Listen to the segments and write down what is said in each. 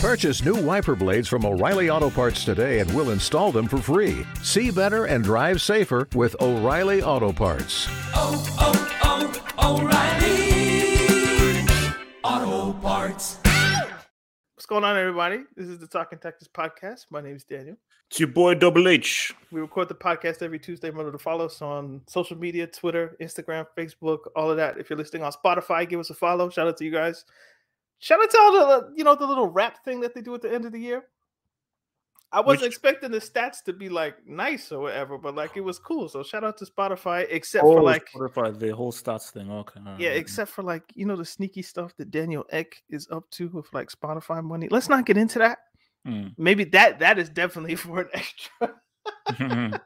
Purchase new wiper blades from O'Reilly Auto Parts today and we'll install them for free. See better and drive safer with O'Reilly Auto Parts. oh, oh, oh, O'Reilly Auto Parts. What's going on, everybody? This is the Talking Texas podcast. My name is Daniel. It's your boy Double H. We record the podcast every Tuesday. Remember to follow us on social media Twitter, Instagram, Facebook, all of that. If you're listening on Spotify, give us a follow. Shout out to you guys. Shout out to all the, you know, the little rap thing that they do at the end of the year. I wasn't Which- expecting the stats to be like nice or whatever, but like it was cool. So shout out to Spotify, except for like Spotify, the whole stats thing. Okay. all Yeah, except for like you know the sneaky stuff that Daniel Ek is up to with like Spotify money. Let's not get into that. Mm. Maybe that that is definitely for an extra.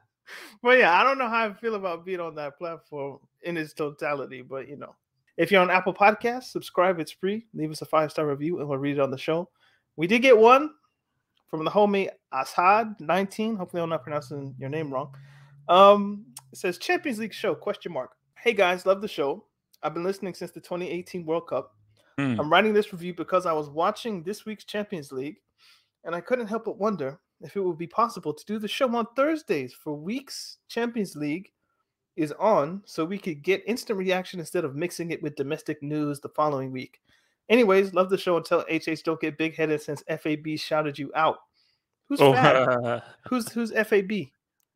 but yeah, I don't know how I feel about being on that platform in its totality. But you know, if you're on Apple Podcasts, subscribe. It's free. Leave us a five star review, and we'll read it on the show. We did get one from the homie Ashad nineteen. Hopefully, I'm not pronouncing your name wrong. Um, it says Champions League show question mark. Hey guys, love the show. I've been listening since the 2018 World Cup. Mm. I'm writing this review because I was watching this week's Champions League and I couldn't help but wonder if it would be possible to do the show on Thursdays for weeks Champions League is on so we could get instant reaction instead of mixing it with domestic news the following week. Anyways, love the show and tell HH don't get big headed since FAB shouted you out. Who's Oh, Fab? Who's who's FAB?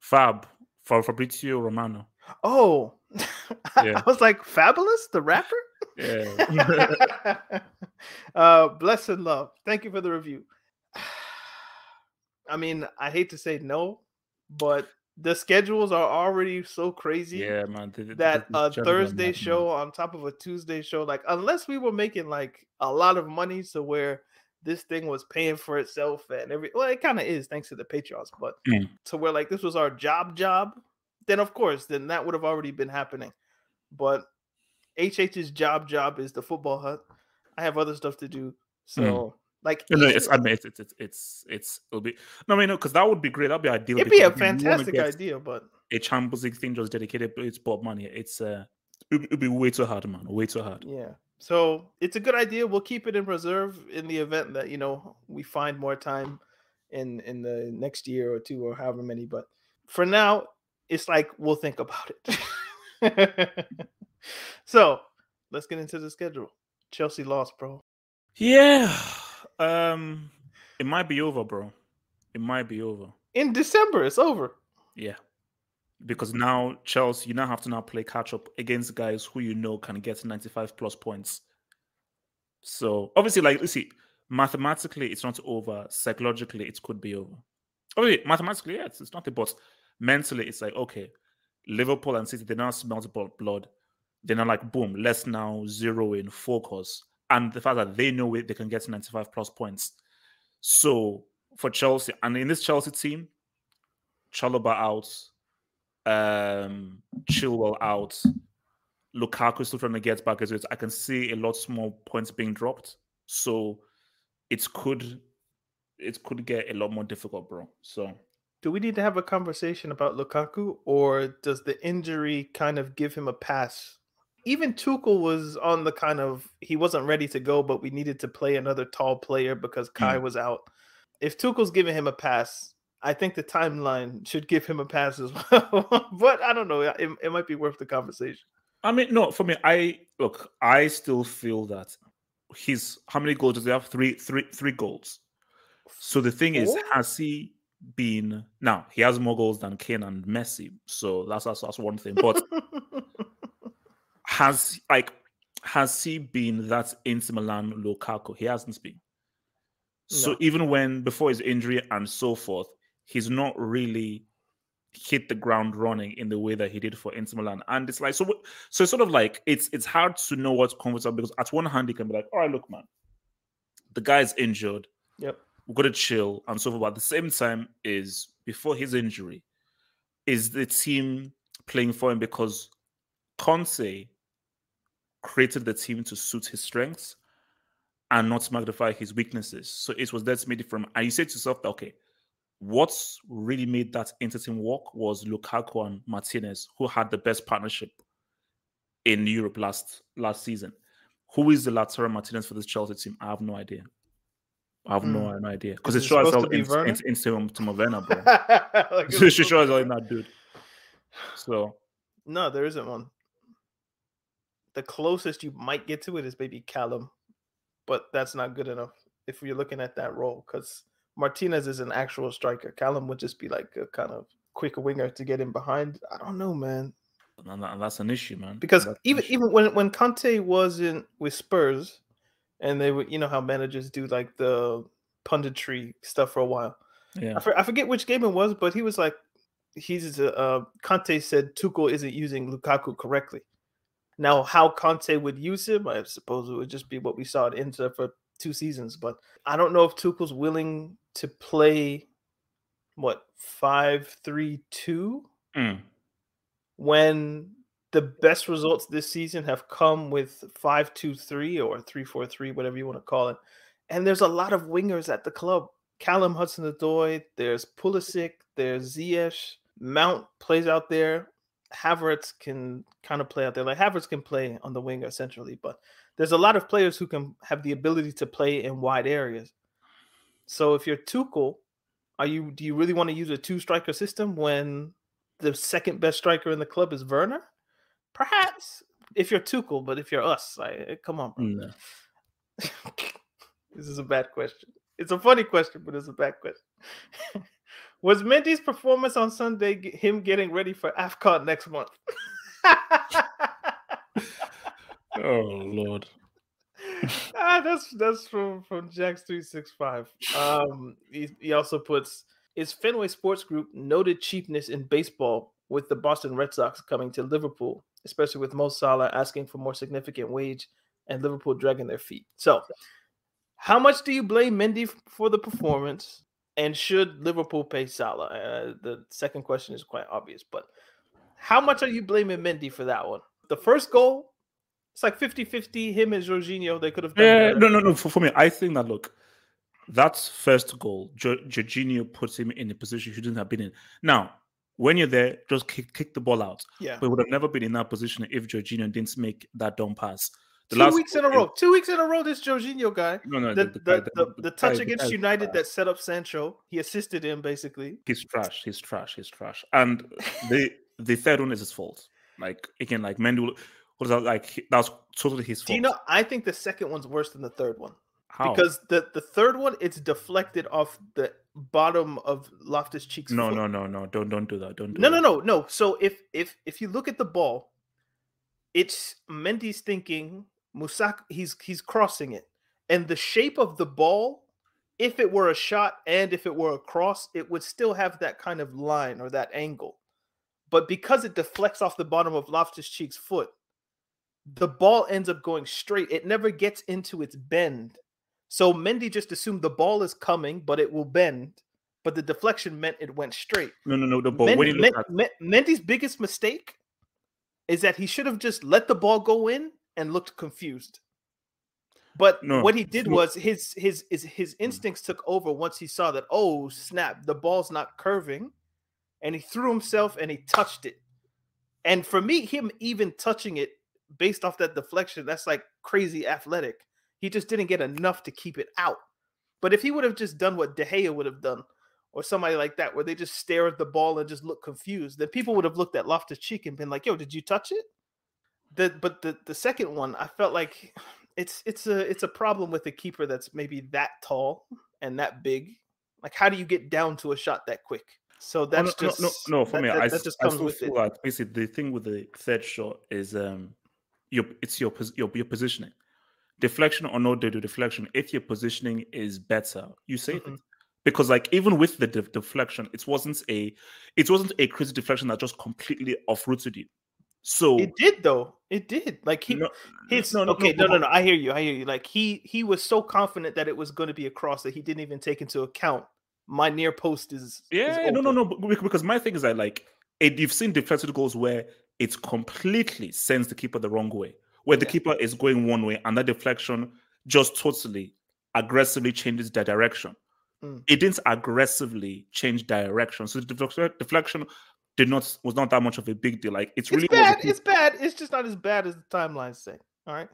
Fab for Fabrizio Romano. Oh, I was like fabulous, the rapper. Yeah. uh, bless and love. Thank you for the review. I mean, I hate to say no, but the schedules are already so crazy yeah, man. th- th- that a Thursday show on top of a Tuesday show, like unless we were making like a lot of money, so where this thing was paying for itself and every well, it kind of is thanks to the Patreons, but Mm. to where like this was our job job, then of course, then that would have already been happening. But HH's job job is the football hut. I have other stuff to do, so like No, no, it's, I mean, it's, it's, it's, it's, it'll be, no, I mean, no, because that would be great. That'd be ideal. it'd be a because you wanna fantastic idea, but A Champions League thing just dedicated, but it's Bob money. It's, uh, it'd, it'd be way too hard, man. Way too hard. Yeah. So it's a good idea. We'll keep it in reserve in the event that you know we find more time in in the next year or two or however many. But for now, it's like we'll think about it. so let's get into the schedule. Chelsea lost, bro. Yeah. Um, it might be over, bro. It might be over. In December, it's over. Yeah. Because now Chelsea, you now have to now play catch up against guys who you know can get 95 plus points. So obviously, like you see, mathematically it's not over. Psychologically, it could be over. Obviously, mathematically, yeah, it's, it's not but mentally, it's like okay, Liverpool and City, they now smell blood. They're now like, boom, let's now zero in focus. And the fact that they know it, they can get 95 plus points. So for Chelsea, and in this Chelsea team, Chalobah out, um, Chilwell out, Lukaku still trying to get back as it. I can see a lot more points being dropped. So it could it could get a lot more difficult, bro. So Do we need to have a conversation about Lukaku, or does the injury kind of give him a pass? Even Tuchel was on the kind of he wasn't ready to go, but we needed to play another tall player because Kai mm. was out. If Tuchel's giving him a pass, I think the timeline should give him a pass as well. but I don't know. It, it might be worth the conversation. I mean, no, for me, I look, I still feel that he's how many goals does he have? Three, three, three goals. So the thing is, has he been now? He has more goals than Kane and Messi, so that's that's, that's one thing. But has like has he been that Inter Milan Lukaku? He hasn't been. So No. even when before his injury and so forth, he's not really hit the ground running in the way that he did for Inter Milan. And it's like so so it's sort of like it's it's hard to know what's comfortable because at one hand he can be like, all right, look, man, the guy's injured, yep. we've got to chill and so forth. But at the same time, is before his injury, is the team playing for him because Conte created the team to suit his strengths and not magnify his weaknesses. So it was that's made it from and you say to yourself that okay, what's really made that inter team work was Lukaku and Martinez, who had the best partnership in Europe last last season. Who is the Lautaro Martinez for this Chelsea team? I have no idea. I have no, Mm. no idea because Is it it shows supposed all to in, Instagram to Movena, bro. Like, it it's shows supposed all to in that dude. So No, there isn't one. The closest you might get to it is maybe Callum, but that's not good enough if you're looking at that role because Martinez is an actual striker. Callum would just be like a kind of quick winger to get in behind. I don't know, man. and that's an issue, man. Because That's even even when when Conte was in with Spurs, and they would you know how managers do like the punditry stuff for a while. yeah, I, for, I forget which game it was, but he was like, he's uh, uh, Conte said Tuchel isn't using Lukaku correctly. Now, how Conte would use him, I suppose it would just be what we saw at Inter for two seasons. But I don't know if Tuchel's willing to play what five three two Mm. when the best results this season have come with 5-2-3 or 3-4-3 whatever you want to call it and there's a lot of wingers at the club Callum Hudson-Odoi there's Pulisic there's Ziyech Mount plays out there Havertz can kind of play out there like Havertz can play on the wing essentially but there's a lot of players who can have the ability to play in wide areas so if you're Tuchel are you do you really want to use a two striker system when the second best striker in the club is Werner? Perhaps if you're Tuchel, but if you're us, like, come on, bro. Mm, no. this is a bad question. It's a funny question, but it's a bad question. Was Mendy's performance on Sunday him getting ready for AFCON next month? Oh lord. ah, that's that's from from Jack's three six five. Um, he, he also puts is Fenway Sports Group noted cheapness in baseball with the Boston Red Sox coming to Liverpool, especially with Mo Salah asking for more significant wage and Liverpool dragging their feet. So, how much do you blame Mendy for the performance, and should Liverpool pay Salah? Uh, the second question is quite obvious, but how much are you blaming Mendy for that one? The first goal, it's like 50-50, him and Jorginho, they could have done Yeah, no, no, no. For, for me, I think that look, that first goal, jo- Jorginho puts him in a position he shouldn't have been in. Now, when you're there, just kick, kick the ball out. Yeah. But would have never been in that position if Jorginho didn't make that dumb pass. The Two weeks in a row. Two weeks in a row, this Jorginho guy. No, no, The, the, the, the, touch against United that set up Sancho, he assisted him basically. He's trash. He's trash. He's trash. And the the third one is his fault. Like again, like Mendy was that like that was totally his fault. Do you know? I think the second one's worse than the third one how? because the, the third one it's deflected off the bottom of Loftus Cheek's. no, foot. no, no, no. Don't don't do that. Don't do no, that. no, no, no. So if if if you look at the ball, it's Mendy's thinking Musak. He's he's crossing it, and the shape of the ball, if it were a shot and if it were a cross, it would still have that kind of line or that angle. But because it deflects off the bottom of Loftus Cheek's foot, the ball ends up going straight. It never gets into its bend. So Mendy just assumed the ball is coming, but it will bend. But the deflection meant it went straight. No, no, no. no but Men- when you look Men- at Men- Mendy's biggest mistake is that he should have just let the ball go in and looked confused. But No, what he did was his his his his instincts took over once he saw that oh snap the ball's not curving, and he threw himself and he touched it. And for me, him even touching it based off that deflection, that's like crazy athletic. He just didn't get enough to keep it out. But if he would have just done what De Gea would have done, or somebody like that, where they just stare at the ball and just look confused, then people would have looked at Loftus Cheek and been like, "Yo, did you touch it?" The but the the second one, I felt like it's it's a it's a problem with a keeper that's maybe that tall and that big. Like, how do you get down to a shot that quick? So Oh, that's no, just no, no, no. For that, me, that, I, that just comes still with feel it. like basically the thing with the third shot is um your it's your your, your positioning. Deflection or no de- deflection, if your positioning is better, you save Mhm. it. Because like even with the de- deflection, it wasn't a it wasn't a crazy deflection that just completely off-rooted you. So It did though. It did. Like he no, His no, no, okay, no, no, no. I hear you. I hear you. Like he he was so confident that it was going to be a cross that he didn't even take into account my near post is. is Yeah, no, no, no. Because my thing is that like it, you've seen deflected goals where it completely sends the keeper the wrong way, where the Yeah. keeper is going one way and that deflection just totally aggressively changes their direction. Mm. It didn't aggressively change direction, so the deflection did not was not that much of a big deal. Like it's It's really bad. It's bad. It's just not as bad as the timelines say. All right.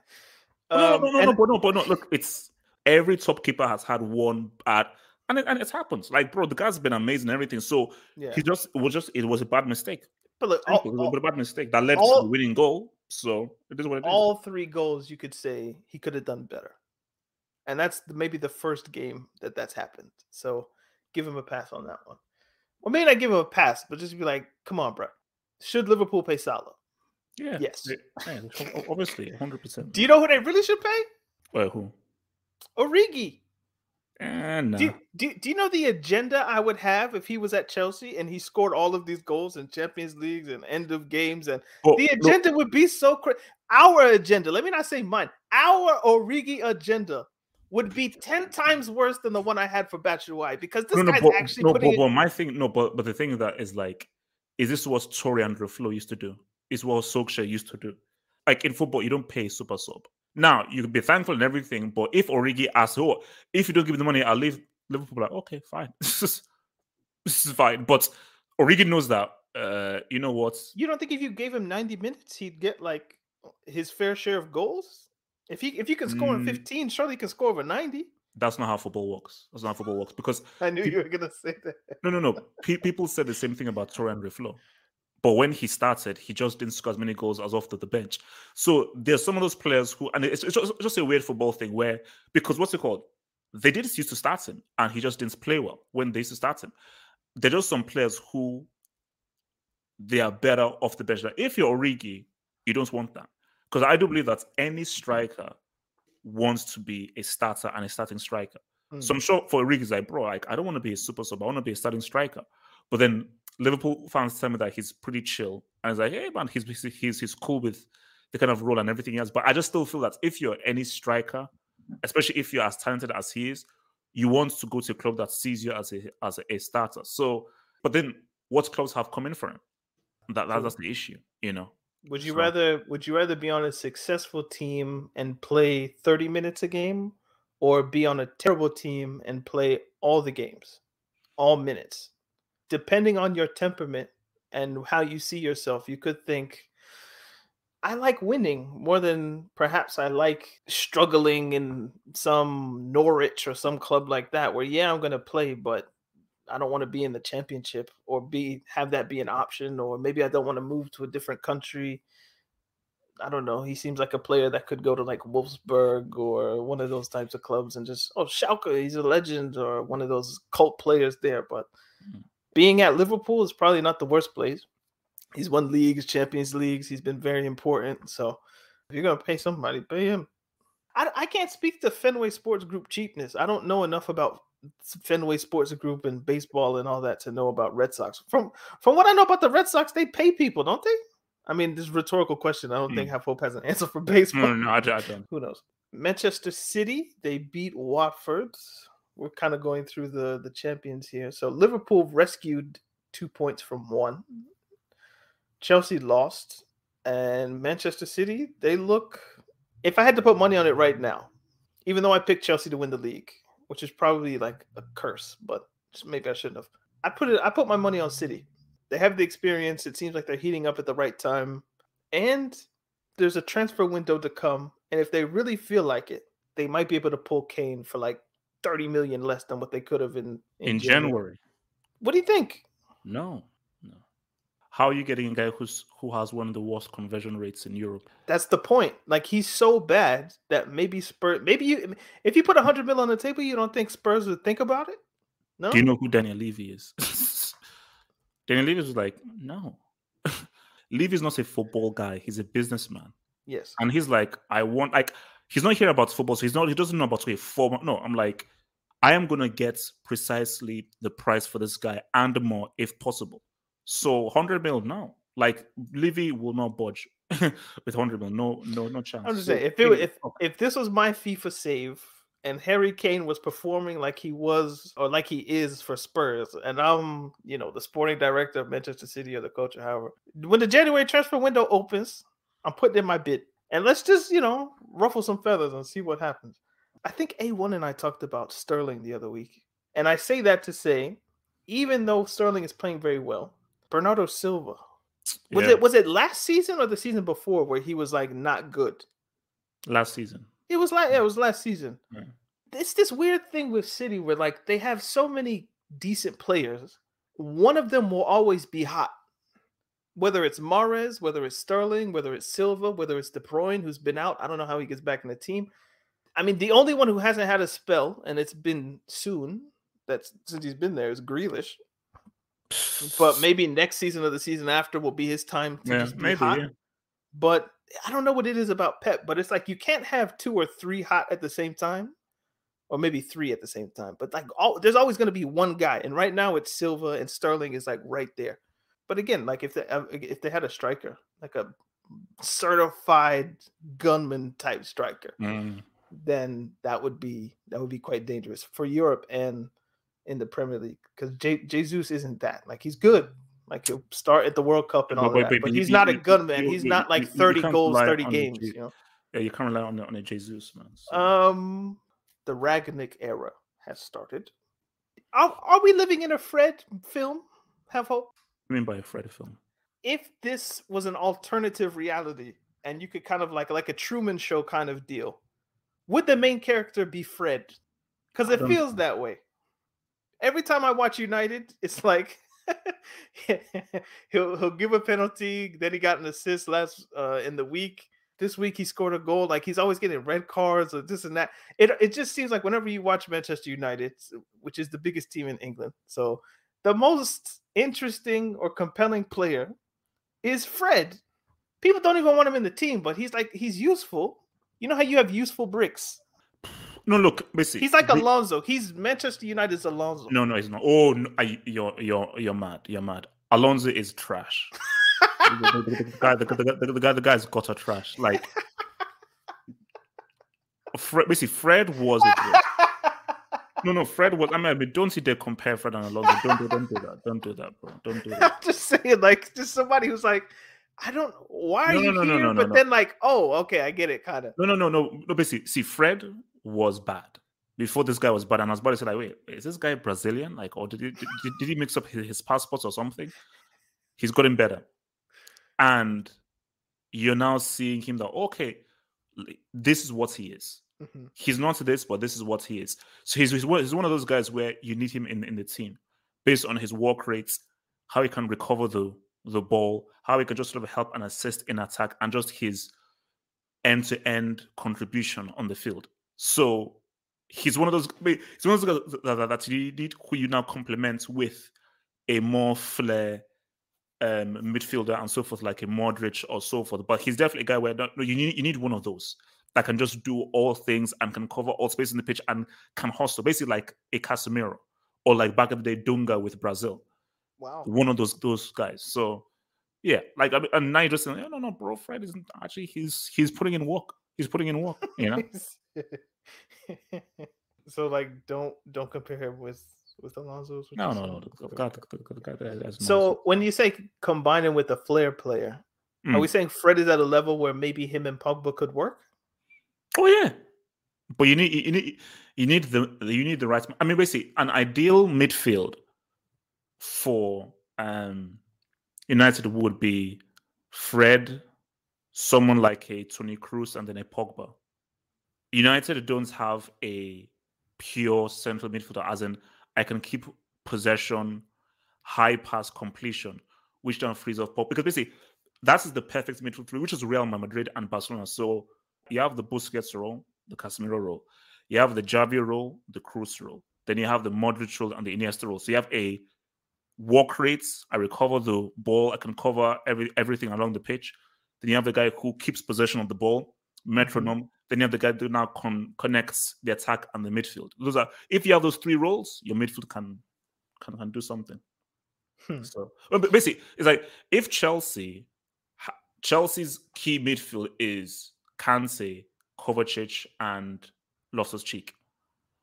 no, no, Um, no, no, and- no, but no, but no. Look, it's Every top keeper has had one bad, and it, and it happens. Like, bro, the guy's been amazing and everything. So Yeah. he just it was just it was a bad mistake. But look, all, it was all, a bad mistake that led to all- the winning goal. So it is what it is. all three goals you could say he could have done better. And that's maybe the first game that that's happened. So give him a pass on that one. Or maybe not give him a pass, but just be like, come on, bro. Should Liverpool pay Salah? yeah. yes. Yeah, obviously, hundred percent. Do you know who they really should pay? Well, who? Origi. And Do, you, do, do you know the agenda I would have if he was at Chelsea and he scored all of these goals in Champions Leagues and end of games and the agenda would be so cra- our agenda let me not say mine our origi agenda would be 10 times worse than the one i had for Batshuayi because this no, no, guy's but, actually no, putting but, but my thing, no, but but the thing is that is like, is this what Tore André Flo used to do? Is what Solskjaer used to do? Like in football, you don't pay super sub. Now you can be thankful and everything, but if Origi asks, "Oh, if you don't give me the money, I'll leave," Liverpool like, okay, fine, this is this is fine. But Origi knows that. Uh, you know what? you don't think if you gave him 90 minutes he'd get like his fair share of goals if he if you can score in Mm. 15 surely he can score over 90 That's not how football works. That's not how football works because i knew you were gonna say that No, no, no. Pe- people said the same thing about Tore André Flo. But when he started, he just didn't score as many goals as off the, the bench. So there's some of those players who, and it's, it's just, just a weird football thing where, because what's it called? They did used to start him and he just didn't play well when they used to start him. There are just some players who they are better off the bench. Like if you're Origi, you don't want that. Because I do believe that any striker wants to be a starter and a starting striker. So hmm. I'm sure for Origi, like, bro, like, I don't want to be a super sub. I want to be a starting striker. But then Liverpool fans tell me that he's pretty chill. And it's like, hey, man, he's, he's, he's, he's cool with the kind of role and everything else. But I just still feel that if you're any striker, especially if you're as talented as he is, you want to go to a club that sees you as a as a, a starter. So, but then what clubs have come in for him? That, that that's the issue, you know. Would you So- rather would you rather be on a successful team and play 30 minutes a game or be on a terrible team and play all the games, all minutes? Depending on your temperament and how you see yourself, you could think I like winning more than perhaps I like struggling in some Norwich or some club like that where yeah, I'm going to play but I don't want to be in the championship or be have that be an option, or maybe I don't want to move to a different country. I don't know. He seems like a player that could go to like Wolfsburg or one of those types of clubs and just oh Schalke, he's a legend or one of those cult players there. But Mm. being at Liverpool is probably not the worst place. He's won leagues, Champions Leagues. He's been very important. So if you're gonna pay somebody, pay him. I, I can't speak to Fenway Sports Group cheapness. I don't know enough about Fenway Sports Group and baseball and all that to know about Red Sox. From from what I know about the Red Sox, they pay people, don't they? I mean, this is a rhetorical question. I don't hmm. think Half Hope has an answer for baseball. No, no, no, I, don't- I don't. Who knows? Manchester City, they beat Watford. We're kind of going through the the champions here. So Liverpool rescued two points from one. Chelsea lost, and Manchester City, they look. If I had to put money on it right now, even though I picked Chelsea to win the league, which is probably like a curse, but maybe I shouldn't have. I put it. I put my money on City. They have the experience. It seems like they're heating up at the right time, and there's a transfer window to come. And if they really feel like it, they might be able to pull Kane for like 30 million less than what they could have in In January. What do you think? No. How are you getting a guy who's who has one of the worst conversion rates in Europe? That's the point. Like he's so bad that maybe Spurs. Maybe you, if you put a 100 mil on the table, you don't think Spurs would think about it? No. Do you know who Daniel Levy is? Daniel Levy was like, no. Levy's not a football guy. He's a businessman. yes. And he's like, I want like he's not here about football, so he's not he doesn't know about a form. No, I'm like, I am gonna get precisely the price for this guy and more if possible. So 100 mil, now. Like Levy will not budge with 100 mil. No, no, no chance. I'm just saying, if it, if if this was my FIFA save and Harry Kane was performing like he was or like he is for Spurs, and I'm you know the sporting director of Manchester City or the coach or however, when the January transfer window opens, I'm putting in my bid, and let's just you know ruffle some feathers and see what happens. I think A1 and I talked about Sterling the other week, and I say that to say, even though Sterling is playing very well, Bernardo Silva was Yeah, it was it last season or the season before where he was like not good? last season? It was like yeah, it mm. was last season. Yeah. it's this weird thing with City where like they have so many decent players. One of them will always be hot. Whether it's Mahrez, whether it's Sterling, whether it's Silva, whether it's De Bruyne, who's been out. I don't know how he gets back in the team. I mean, the only one who hasn't had a spell, and it's been soon, that's since he's been there, is Grealish. But maybe next season or the season after will be his time to Yeah, just be maybe. hot. Yeah. But I don't know what it is about Pep, but it's like you can't have two or three hot at the same time, or maybe three at the same time. But like, all, there's always going to be one guy, and right now it's Silva and Sterling is like right there. But again, like if they uh, if they had a striker, like a certified gunman type striker, Mm. then that would be that would be quite dangerous for Europe and in the Premier League because J- Jesus isn't that. Like he's good. Like he'll start at the World Cup and all that, but but he's you- not a gunman. you- He's not like 30 goals, 30 on the games. You know. Yeah, you can't rely on the, on a Jesus, man. So, Um, the Rangnick era has started. Are, are we living in a Fred film? Have hope. what do you mean by a Fred film? If this was an alternative reality and you could kind of like like a Truman Show kind of deal, would the main character be Fred? Because it feels that way. Every time I watch United, it's like he'll he'll give a penalty. Then he got an assist last uh, in the week. This week he scored a goal. Like he's always getting red cards or this and that. It it just seems like whenever you watch Manchester United, which is the biggest team in England, so the most interesting or compelling player is Fred. People don't even want him in the team, but he's like he's useful. You know how you have useful bricks. No, look, basically, He's like Alonso. He's Manchester United's Alonso. No, no, he's not. Oh, no, I, you're you're you're mad. You're mad. Alonso is trash. the, the- the- guy, the, the, the, guy, the guy's gutter trash. Like, Fred, basically, Fred was. A, no, no, Fred was. I mean, I mean, don't see dare compare Fred and Alonso. Don't do, don't do that. Don't do that, bro. Don't do that. I'm just saying, like, just somebody who's like, I don't. Why are No, you no, no, here? no, no, but then, like, oh, okay, I get it, kind of. No, no, no, no. No, basically, see, Fred was bad before this guy was bad, and I was about to say, like, wait, is this guy Brazilian? Like, or did he did, did- he mix up his, his passports or something? He's gotten better, and you're now seeing him that okay, this is what he is. Mhm. He's not this, but this is what he is. So he's he's one of those guys where you need him in in the team based on his work rates, how he can recover the the ball, how he can just sort of help and assist in attack, and just his end to end contribution on the field. So he's one of those. He's one of those guys that, that, that you need who you now complement with a more flair um, midfielder and so forth, like a Modric or so forth. But he's definitely a guy where no, you need you need one of those that can just do all things and can cover all space in the pitch and can hustle, basically like a Casemiro or like back in the day Dunga with Brazil Wow. one of those those guys. So yeah, like I mean, and now you're just saying, no, no, no, bro, Fred isn't actually he's he's putting in work. He's putting in work, you know. so, like, don't don't compare him with with Alonso. no, no, no. The, has So, when you say combine him with a flair player, are Mm. we saying Fred is at a level where maybe him and Pogba could work? oh yeah, but you need you need you need the you need the right. I mean, basically, an ideal midfield for um United would be Fred, someone like a Toni Kroos, and then a Pogba. United don't have a pure central midfielder, as in I can keep possession, high pass completion, which then frees up Pogba. Because basically, that is the perfect midfield three, which is Real Madrid and Barcelona. So you have the Busquets role, the Casemiro role, you have the Javi role, the Kroos role, then you have the Modric role and the Iniesta role. So you have a walk rates. I recover the ball. I can cover every everything along the pitch. Then you have the guy who keeps possession of the ball, mm-hmm. metronome. Then you have the guy who now con- connects the attack and the midfield. Those are if you have those three roles, your midfield can can, can do something. Hmm. So well, basically, it's like if Chelsea, Chelsea's key midfield is Kante, Kovacic, and Loftus Cheek.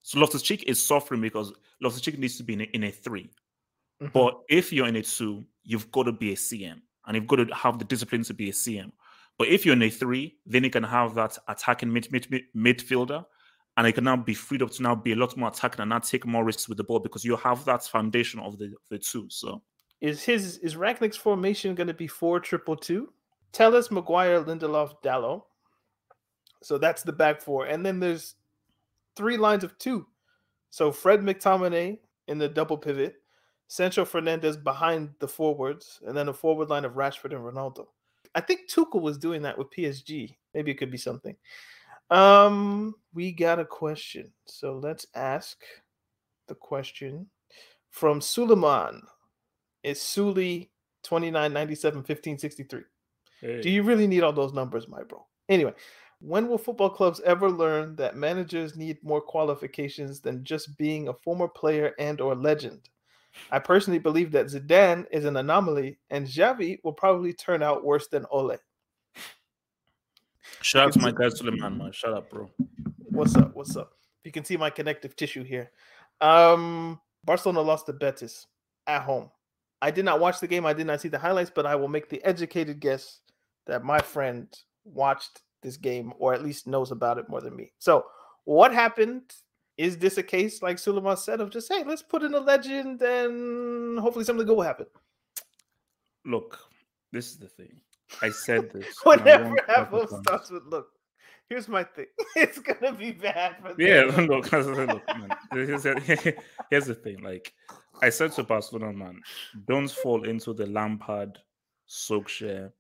So Loftus Cheek is suffering because Loftus Cheek needs to be in a, in a three. Mhm. But if you're in a two, you've got to be a CM and you've got to have the discipline to be a CM. But if you're in a three, then you can have that attacking mid, mid, mid, midfielder and it can now be freed up to now be a lot more attacking and now take more risks with the ball because you have that foundation of the, the two. So Is his is Rangnick's formation going to be four triple two? Telles, Maguire, Lindelof, Dalot. So that's the back four, and then there's three lines of two. So Fred McTominay in the double pivot, Sancho Fernandes behind the forwards, and then a forward line of Rashford and Ronaldo. I think Tuchel was doing that with PSG. Maybe it could be something. Um, we got a question. So let's ask the question from Suleiman. It's Suli 2997 1563. Hey. Do you really need all those numbers, my bro? Anyway, when will football clubs ever learn that managers need more qualifications than just being a former player and or legend? I personally believe that Zidane is an anomaly and Xavi will probably turn out worse than Ole. Shout out to my guy Suleiman, man. Shut up, bro. What's up? What's up? You can see my connective tissue here. Um, Barcelona lost to Betis at home. I did not watch the game. I did not see the highlights, but I will make the educated guess that my friend watched this game or at least knows about it more than me. So, what happened? Is this a case like Suleiman said of just hey, let's put in a legend and hopefully something good will happen? Look, this is the thing. I said this. and I Whatever won't happens focus on starts with look. Here's my thing. It's gonna be bad for them. Yeah, look, look, man. Here's the, here's the thing. Like I said to Barcelona, man, don't fall into the Lampard Solskjaer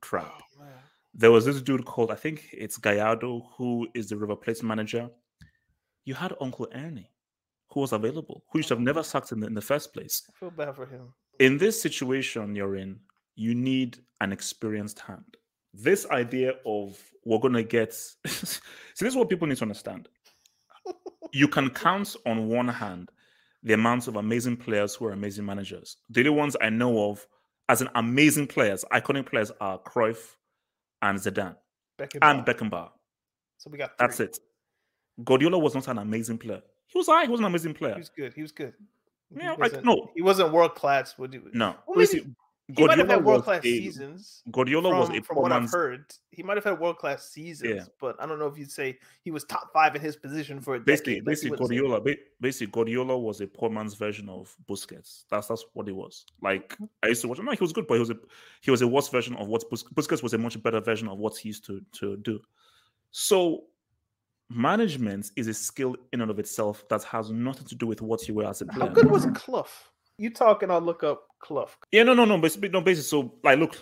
trap. Oh. There was this dude called, I think it's Gallardo, who is the River Plate manager. You had Uncle Ernie, who was available, who you should have never mm-hmm. sacked in the, in the first place. I feel bad for him. In this situation you're in, you need an experienced hand. This idea of we're going to get. See, this is what people need to understand. You can count on one hand the amounts of amazing players who are amazing managers. The only ones I know of as an amazing players, iconic players, are Cruyff and Zidane Beckenbauer. and Beckenbauer. So we got That's it. Guardiola was not an amazing player. He was, all right, he was an amazing player. He was good. He was good. He Yeah, like, no. he wasn't world class. Would he? No, Well, maybe- He might have had world class seasons. Guardiola from, was a from poor what I've heard, he might have had world class seasons, but I don't know if you'd say he was top five in his position for a basically, decade. basically say. Guardiola, ba- basically Guardiola was a poor man's version of Busquets. That's that's what he was. Like Mm-hmm. I used to watch him. No, he was good, but he was a he was a worse version of what Bus- Busquets was a much better version of what he used to to do. So management is a skill in and of itself that has nothing to do with what you were as a player. How good was Clough? You talking? I'll look up Clough. Yeah, no, no, no. But no, basically, so like, look,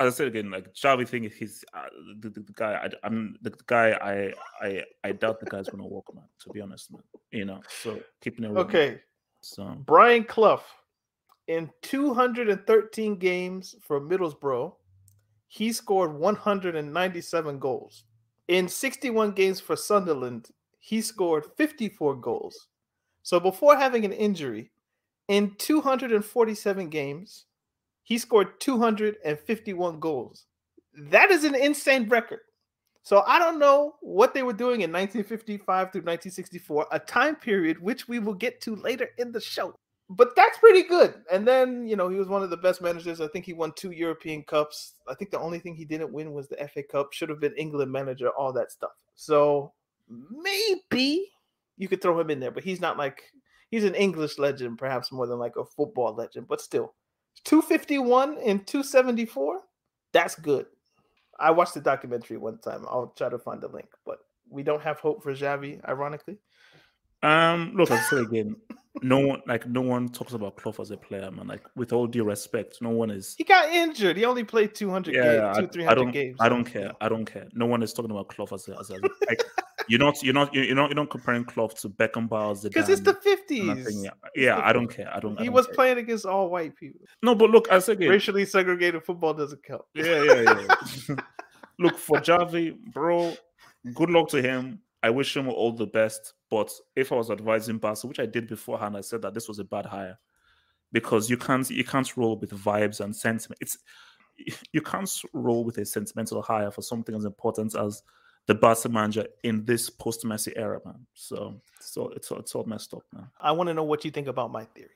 as I said again, like Xavi thing, he's uh, the, the, the guy. I, I'm the guy. I, I, I doubt the guy's gonna walk, man. To be honest, man. You know, so keeping it. Okay, So Brian Clough in 213 games for Middlesbrough, he scored 197 goals. In 61 games for Sunderland, he scored 54 goals. So before having an injury, in 247 games, he scored 251 goals. That is an insane record. So I don't know what they were doing in 1955 through 1964, a time period which we will get to later in the show. But that's pretty good. And then, you know, he was one of the best managers. I think he won two European Cups. I think the only thing he didn't win was the FA Cup. Should have been England manager, all that stuff. So maybe you could throw him in there, but he's not like he's an English legend, perhaps more than like a football legend, but still. 251 and 274, that's good. I watched the documentary one time. I'll try to find the link, but we don't have hope for Xavi, ironically. Um, look, I say again, no one like no one talks about Clough as a player, man. Like with all due respect, no one is. He got injured. He only played 200 Yeah, games, two, I, 300 I don't. games. I don't care. I don't care. No one is talking about Clough as a, as a like. You're not. You're not. You're not. You're not comparing Clough to Beckham Beckenbauer. Because it's the 50s. Yeah, yeah. I don't care. I don't. I He don't was care. playing against all white people. No, but look, I say again, Racially segregated football doesn't count. Yeah, yeah, yeah. Look for Javi, bro. Good luck to him. I wish him all the best. But if I was advising Barca, which I did beforehand, I said that this was a bad hire because you can't you can't roll with vibes and sentiment. It's you can't roll with a sentimental hire for something as important as the Barca manager in this post Messi era, man. So so it's all, it's all messed up, man. I want to know what you think about my theory.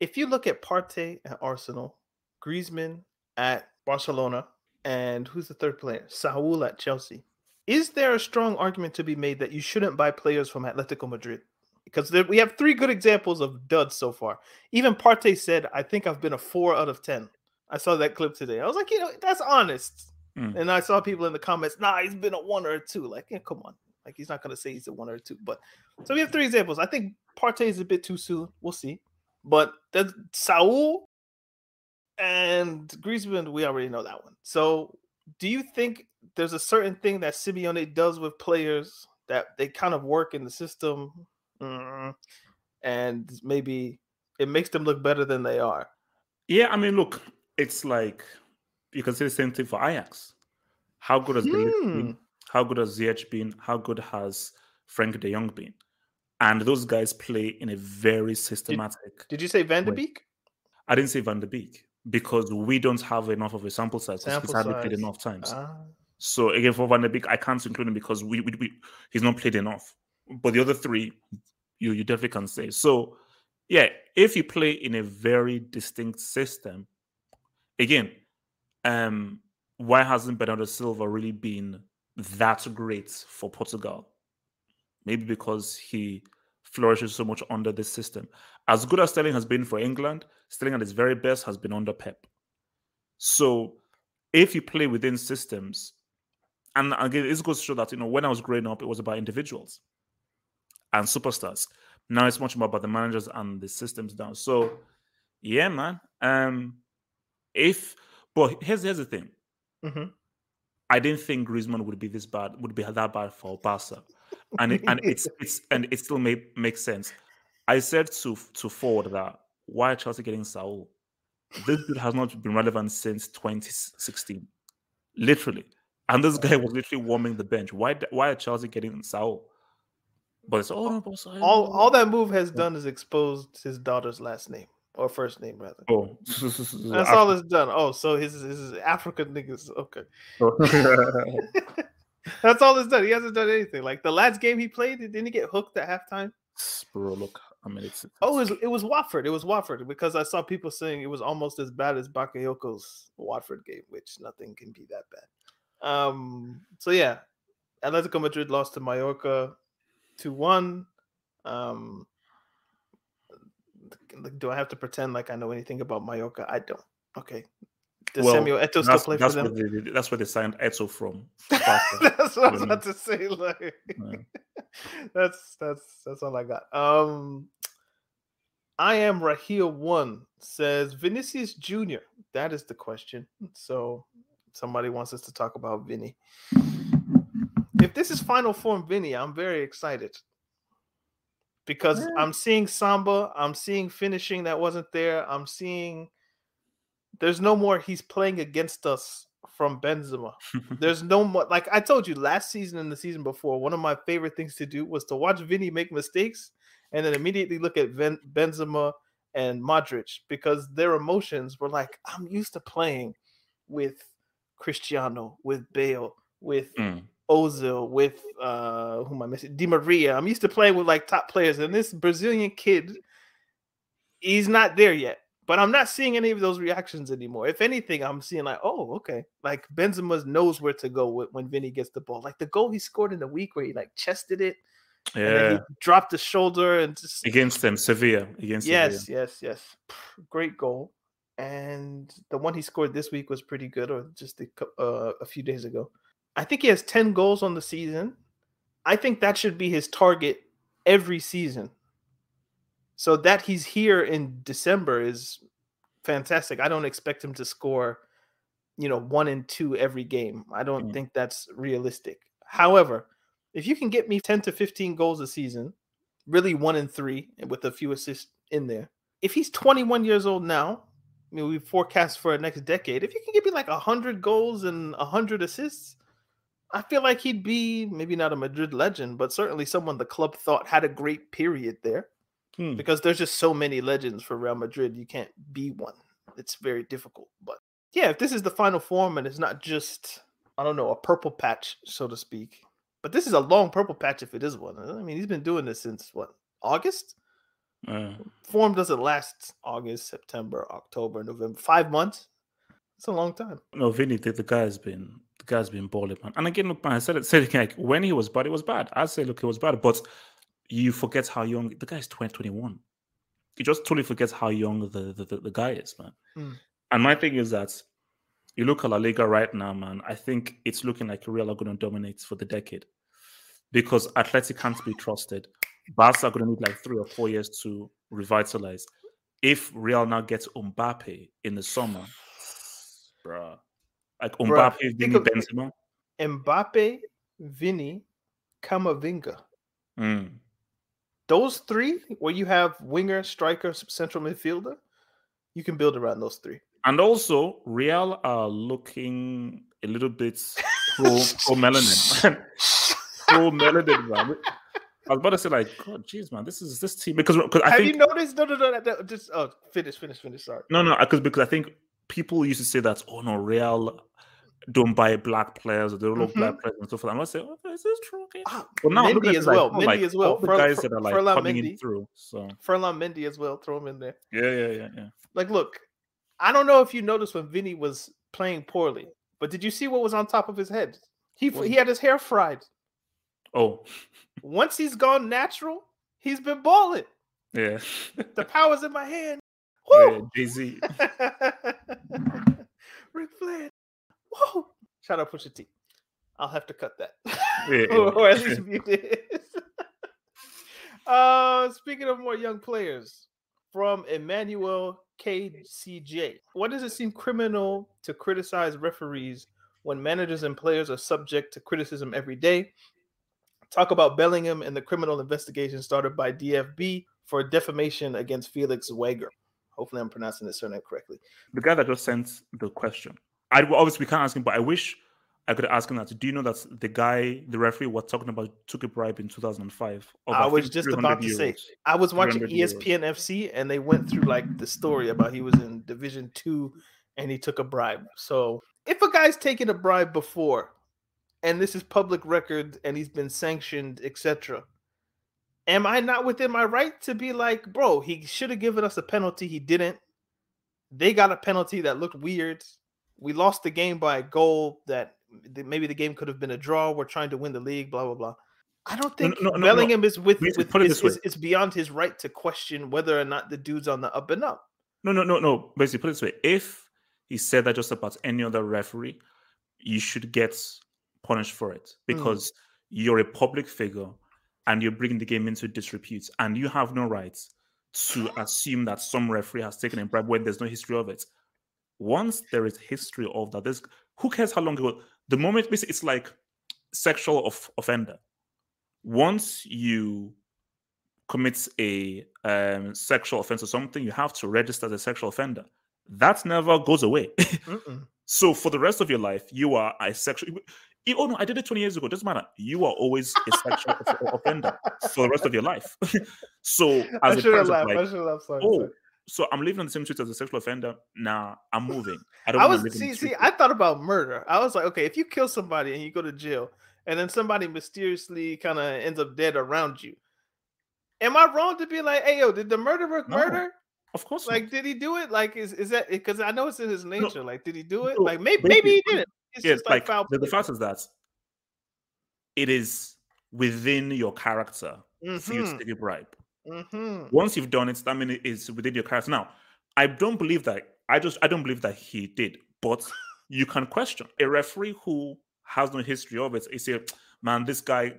If you look at Partey at Arsenal, Griezmann at Barcelona, and who's the third player? Saul at Chelsea. Is there a strong argument to be made that you shouldn't buy players from Atletico Madrid? Because there, we have three good examples of duds so far. Even Partey said, I think I've been a four out of 10. I saw that clip today. I was like, you know, that's honest. Mm. And I saw people in the comments, nah, he's been a one or a two. Like, yeah, come on. Like he's not gonna say he's a one or a two. But so we have three examples. I think Partey is a bit too soon. We'll see. But Saul and Griezmann, we already know that one. So do you think there's a certain thing that Simeone does with players that they kind of work in the system mm, and maybe it makes them look better than they are? Yeah, I mean, look, it's like you can say the same thing for Ajax. How good has hmm. been? How good has Ziyech been? How good has Frank de Jong been? And those guys play in a very systematic. Did, did you say Van de Beek? I didn't say Van de Beek because we don't have enough of a sample size because he's hardly played enough times. Ah. So again, for Van de Beek, I can't include him because we, we, we, he's not played enough. But the other three, you you definitely can say. So yeah, if you play in a very distinct system, again, um, why hasn't Bernardo Silva really been that great for Portugal? Maybe because he flourishes so much under this system. As good as Sterling has been for England, Sterling at his very best has been under Pep. So if you play within systems, and again, this goes to show that you know when I was growing up, it was about individuals and superstars. Now it's much more about the managers and the systems down. So yeah, man. Um, if but here's here's the thing. Mm-hmm. I didn't think Griezmann would be this bad, would be that bad for Barca, and it, and it's it's and it still make makes sense. I said to to Ford that why Chelsea getting Saul? This dude has not been relevant since 2016, literally. And this guy was literally warming the bench. Why why are Chelsea getting Saul? But it's oh, all all, all, all that move has done is exposed his daughter's last name or first name rather. Oh, that's all it's done. Oh, so his his African niggas. Okay, oh. that's all it's done. He hasn't done anything. Like the last game he played, didn't he get hooked at halftime? Bro, look, I mean, it's, it's oh, it was, it was Watford. It was Watford because I saw people saying it was almost as bad as Bakayoko's Watford game, which nothing can be that bad. Um, so yeah, Atletico Madrid lost to Mallorca two one. Um, do I have to pretend like I know anything about Mallorca? I don't. Okay. Does well, Samuel Eto'o still play for them? They, that's where they signed Eto'o from. that's what I was about to say. Like, yeah. that's that's that's all I got. Um, I am Raheel one says Vinicius Junior. That is the question. So somebody wants us to talk about Vinny. If this is final form Vinny, I'm very excited because yeah. I'm seeing Samba, I'm seeing finishing that wasn't there. I'm seeing there's no more he's playing against us from Benzema. there's no more like I told you last season and the season before, one of my favorite things to do was to watch Vinny make mistakes and then immediately look at ben- Benzema and Modric because their emotions were like, I'm used to playing with Cristiano, with Bale, with mm. Ozil, with uh who am I missing? Di Maria. I'm used to playing with like top players, and this Brazilian kid, he's not there yet. But I'm not seeing any of those reactions anymore. If anything, I'm seeing like, oh, okay, like Benzema knows where to go when Vinny gets the ball. Like the goal he scored in the week where he like chested it, yeah, dropped the shoulder and just against them, Sevilla. Against yes, Sevilla. yes, yes, great goal. And the one he scored this week was pretty good, or just a, uh, a few days ago. I think he has 10 goals on the season. I think that should be his target every season. So that he's here in December is fantastic. I don't expect him to score, you know, one and two every game. I don't mm. think that's realistic. However, if you can get me 10 to 15 goals a season, really one and three with a few assists in there. If he's 21 years old now, I mean, we forecast for a next decade. If you can give me like 100 goals and 100 assists, I feel like he'd be maybe not a Madrid legend, but certainly someone the club thought had a great period there hmm. because there's just so many legends for Real Madrid. You can't be one. It's very difficult. But yeah, if this is the final form and it's not just, I don't know, a purple patch, so to speak, but this is a long purple patch if it is one. I mean, he's been doing this since what, August? Uh, form doesn't last August, September, October, November, five months. It's a long time. No, Vinny, the, the guy has been the guy's been balling, man. And again, look, man, I said it, said it like when he was bad, it was bad. I say, look, it was bad, but you forget how young the guy's 2021. You just totally forget how young the, the, the, the guy is, man. Mm. And my thing is that you look at La Liga right now, man. I think it's looking like Real are going to dominate for the decade. because Athletic can't be trusted. Barca are going to need like three or four years to revitalize. If Real now gets Mbappe in the summer, bruh, like Bruh, Mbappe, think Vini, Benzema. Mbappe, Vinny, Kamavinga. Mm. Those three, where you have winger, striker, central midfielder, you can build around those three. And also, Real are looking a little bit pro pro melanin. pro melanin, man. I was about to say, like, God, jeez, man, this is this team because because I have think you noticed? No, no, no, no, no, Just oh, finish, finish, finish. Sorry. no, no, because because I think people used to say that oh no, Real don't buy black players or they don't look black players and stuff. I'm gonna say, okay, is this true? Okay. Ah, But now at as well. oh, Mendy like, as well. all the guys that are like Ferland coming in Mendy. through. So Ferland Mendy as well. Throw him in there. yeah, yeah, yeah, yeah. Like, look, I don't know if you noticed when Vinny was playing poorly, but did you see what was on top of his head? He What? he had his hair fried. Oh, Once he's gone natural, he's been balling. yeah. The power's in my hand. yeah Woo! Jay Z. Ric Flair. Whoa! Shout out Pusha T. I'll have to cut that. Yeah, or, yeah. or at least mute it. uh speaking of more young players, from Emmanuel KCJ. What does it seem criminal to criticize referees when managers and players are subject to criticism every day? Talk about Bellingham and the criminal investigation started by DFB for defamation against Felix Wager. Hopefully, I'm pronouncing this surname correctly. the guy that just sent the question. I obviously we can't ask him, but I wish I could ask him that. Do you know that the guy, the referee, we're talking about took a bribe in 2005? of, I was just about to say. I was watching E 300 euros. ESPN FC and they went through like the story about he was in Division Two and he took a bribe. So if a guy's taken a bribe before, and this is public record and he's been sanctioned, etc., am I not within my right to be like, bro, he should have given us a penalty, he didn't. They got a penalty that looked weird. We lost the game by a goal that maybe the game could have been a draw. We're trying to win the league, blah blah blah. I don't think no, no, no. Bellingham is with, with put it this is, way. is beyond his right to question whether or not the dude's on the up and up. No, no, no, no. Basically, put it this way: if he said that just about any other referee, you should get punished for it Hmm. because you're a public figure and you're bringing the game into disrepute, and you have no right to assume that some referee has taken a bribe when there's no history of it. Once there is history of that, there's who cares how long ago. The moment it's like sexual of, offender. Once you commit a um, sexual offense or something, you have to register as a sexual offender. That never goes away. So for the rest of your life, you are a sexual. Oh no, I did it 20 years ago. Doesn't matter. You are always a sexual offender for the rest of your life. so I as a should have laughed. like, I should have laughed. Oh, sorry. So I'm living on the same street as a sexual offender. Nah, I'm moving. I don't I was to live in see see. I thought about murder. I was like, okay, if you kill somebody and you go to jail, and then somebody mysteriously kind of ends up dead around you, am I wrong to be like, hey yo, did the murderer No, murder? of course, not. Like, did he do it? Like, is is that because I know it's in his nature? like, did he do it? no, Like, maybe maybe he didn't. It's just like, foul the, the fact is that it is within your character for you to Mhm, take a bribe. Mhm. Once you've done it, it is within your character. Now, I don't believe that. I just I don't believe that he did. But you can question a referee who has no history of it. You say, man, this guy.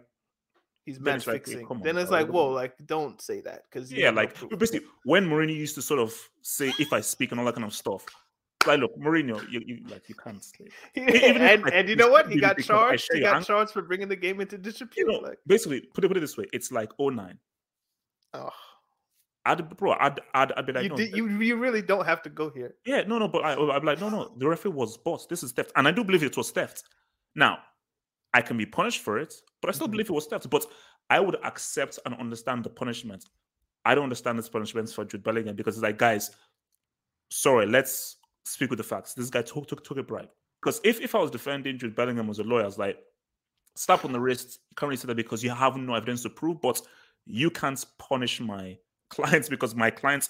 He's match it's like, hey, fixing. then it's like, whoa, like don't say that because Yeah, like basically when Mourinho used to sort of say if I speak and all that kind of stuff. Like, look, Mourinho, you, you like you can't say. even if, and, like, and you know what? He got charged. He got charged for bringing the game into You disrepute. know, like, basically, put it put it this way: it's like 09. Oh, I'd bro, I'd I'd, I'd be like, you, no, did, you you really don't have to go here. Yeah, no, no, but I, I'm like, no, no, the referee was boss. This is theft, and I do believe it was theft. Now, I can be punished for it, but I still Mhm. believe it was theft. But I would accept and understand the punishment. I don't understand this punishments for Jude Bellingham because it's like, guys, sorry, let's speak with the facts. This guy took took, took a bribe. Because if if I was defending Jude Bellingham as a lawyer, I was like, slap on the wrist. You can't really say that because you have no evidence to prove, but you can't punish my clients because my clients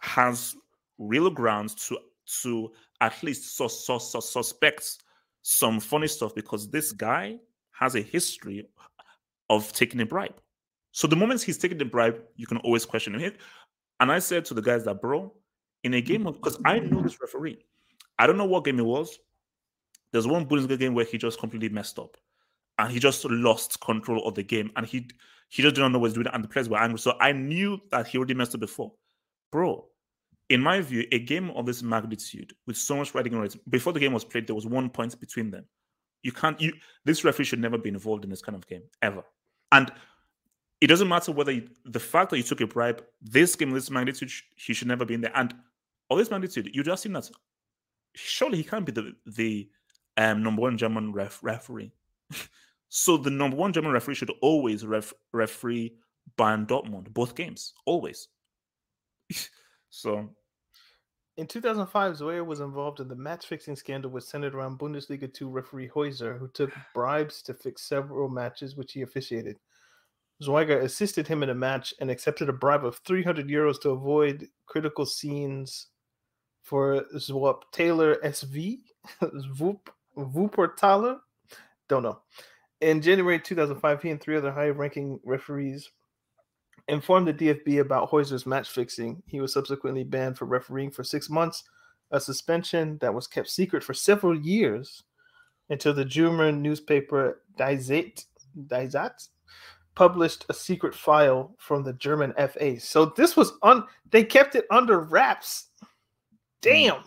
has real grounds to to at least sus- sus- sus- suspect some funny stuff because this guy has a history of taking a bribe. So the moment he's taking the bribe, you can always question him. And I said to the guys that, bro, in a game because I know this referee, I don't know what game it was. There's one Bundesliga game where he just completely messed up, and he just lost control of the game, and he he just didn't know what he was doing, and the players were angry. So I knew that he already messed up before, bro. In my view, a game of this magnitude with so much riding on it, before the game was played, there was one point between them. You can't. You this referee should never be involved in this kind of game ever. And it doesn't matter whether you, the fact that you took a bribe, this game, this magnitude, he should never be in there. And all this magnitude, you just seen that. Surely he can't be the the um, number one German ref, referee. so the number one German referee should always ref, referee Bayern Dortmund both games, always. so. In 2005, Zwayer was involved in the match fixing scandal which centered around Bundesliga 2 referee Hoyzer, who took bribes to fix several matches which he officiated. Zwayer assisted him in a match and accepted a bribe of 300 euros to avoid critical scenes for Zwap Taylor SV, Zwoop, Wuppertaler. Don't know. In January 2005, he and three other high ranking referees informed the DFB about Hoyzer's match fixing. He was subsequently banned for refereeing for six months, a suspension that was kept secret for several years until the German newspaper Die Zeit, Die Zeit published a secret file from the German FA. So this was on they kept it under wraps. Hmm. Damn.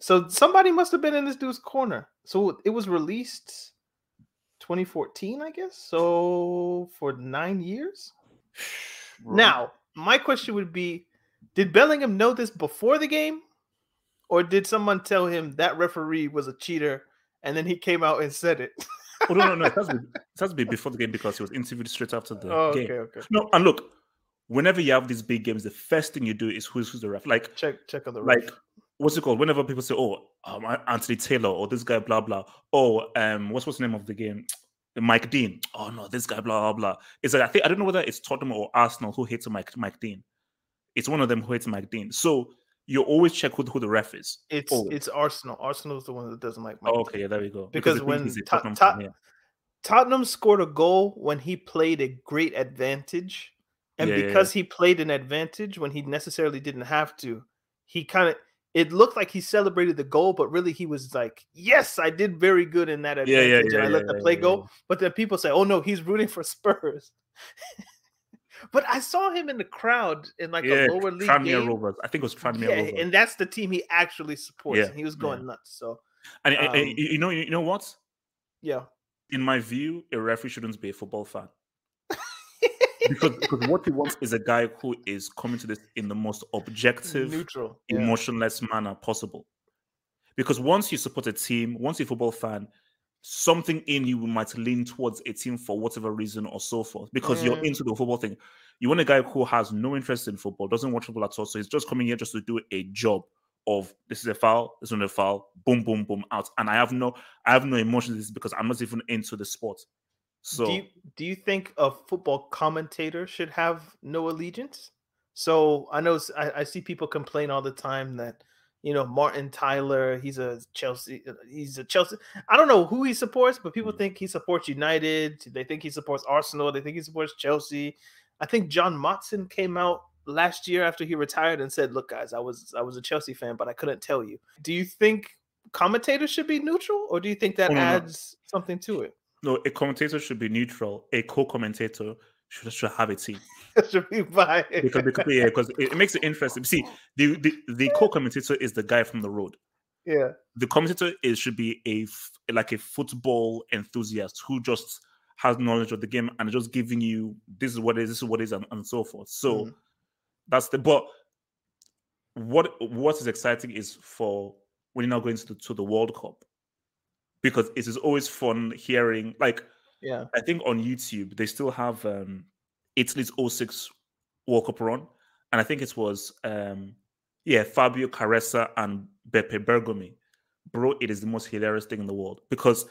So somebody must have been in this dude's corner. So it was released 2014, I guess. So for 9 years. Now, my question would be did Bellingham know this before the game or did someone tell him that referee was a cheater and then he came out and said it? oh no, no, no. It has, to be, it has to be before the game because he was interviewed straight after the Oh, game. okay, okay. No, and look, whenever you have these big games, the first thing you do is who's who's the ref. Like, Check check on the ref. like what's it called? Whenever people say, "Oh, um, Anthony Taylor," or this guy, blah blah. Oh, um, what's what's the name of the game? Mike Dean. Oh no, this guy, blah blah blah. It's like I think I don't know whether it's Tottenham or Arsenal who hates Mike Mike Dean. It's one of them who hates Mike Dean. So you always check who, who the ref is. It's always. it's Arsenal. Arsenal's the one that doesn't like Mike. Oh, okay, yeah, there we go. Because think when Tottenham yeah. Tottenham scored a goal when he played a great advantage. And Yeah, yeah, because he played an advantage when he necessarily didn't have to, he kind of it looked like he celebrated the goal, but really he was like, Yes, I did very good in that Yeah, advantage. yeah, and yeah, I let yeah, the play yeah, go. yeah. But then people say, Oh no, he's rooting for Spurs. but I saw him in the crowd in like yeah, a lower league Tranmere game. Rovers. I think it was Tranmere Yeah, Rovers. and that's the team he actually supports. Yeah, and he was yeah. going nuts. So And, and- and um, you know, you know what? yeah. In my view, a referee shouldn't be a football fan. Because, because what he wants is a guy who is coming to this in the most objective, neutral. Yeah. emotionless manner possible. Because once you support a team, once you're a football fan, something in you might lean towards a team for whatever reason or so forth. Because you're Mm. into the football thing. You want a guy who has no interest in football, doesn't watch football at all. So he's just coming here just to do a job of this is a foul, this is not a foul, boom, boom, boom, out. And I have no, I have no emotions because I'm not even into the sport. So do you, do you think a football commentator should have no allegiance? So I know I see people complain all the time that you know Martin Tyler, he's a Chelsea, uh, he's a Chelsea. I don't know who he supports, but people Mm. think he supports United. They think he supports Arsenal. They think he supports Chelsea. I think John Motson came out last year after he retired and said, "Look, guys, I was I was a Chelsea fan, but I couldn't tell you." Do you think commentators should be neutral, or do you think that Oh, adds something to it? No, a commentator should be neutral. A co-commentator should, should have a team. should be biased. because, because yeah, because it, it makes it interesting. See, the, the the co-commentator is the guy from the road. yeah. The commentator is should be a like a football enthusiast who just has knowledge of the game and just giving you this is what it is, this is what it is, and, and so forth. So Mhm. that's the but what what is exciting is for when you're now going to the, to the World Cup because it is always fun hearing like Yeah. I think on YouTube they still have um Italy's 06 World Cup run, and I think it was um yeah Fabio Caressa and Beppe Bergomi. Bro, it is the most hilarious thing in the world because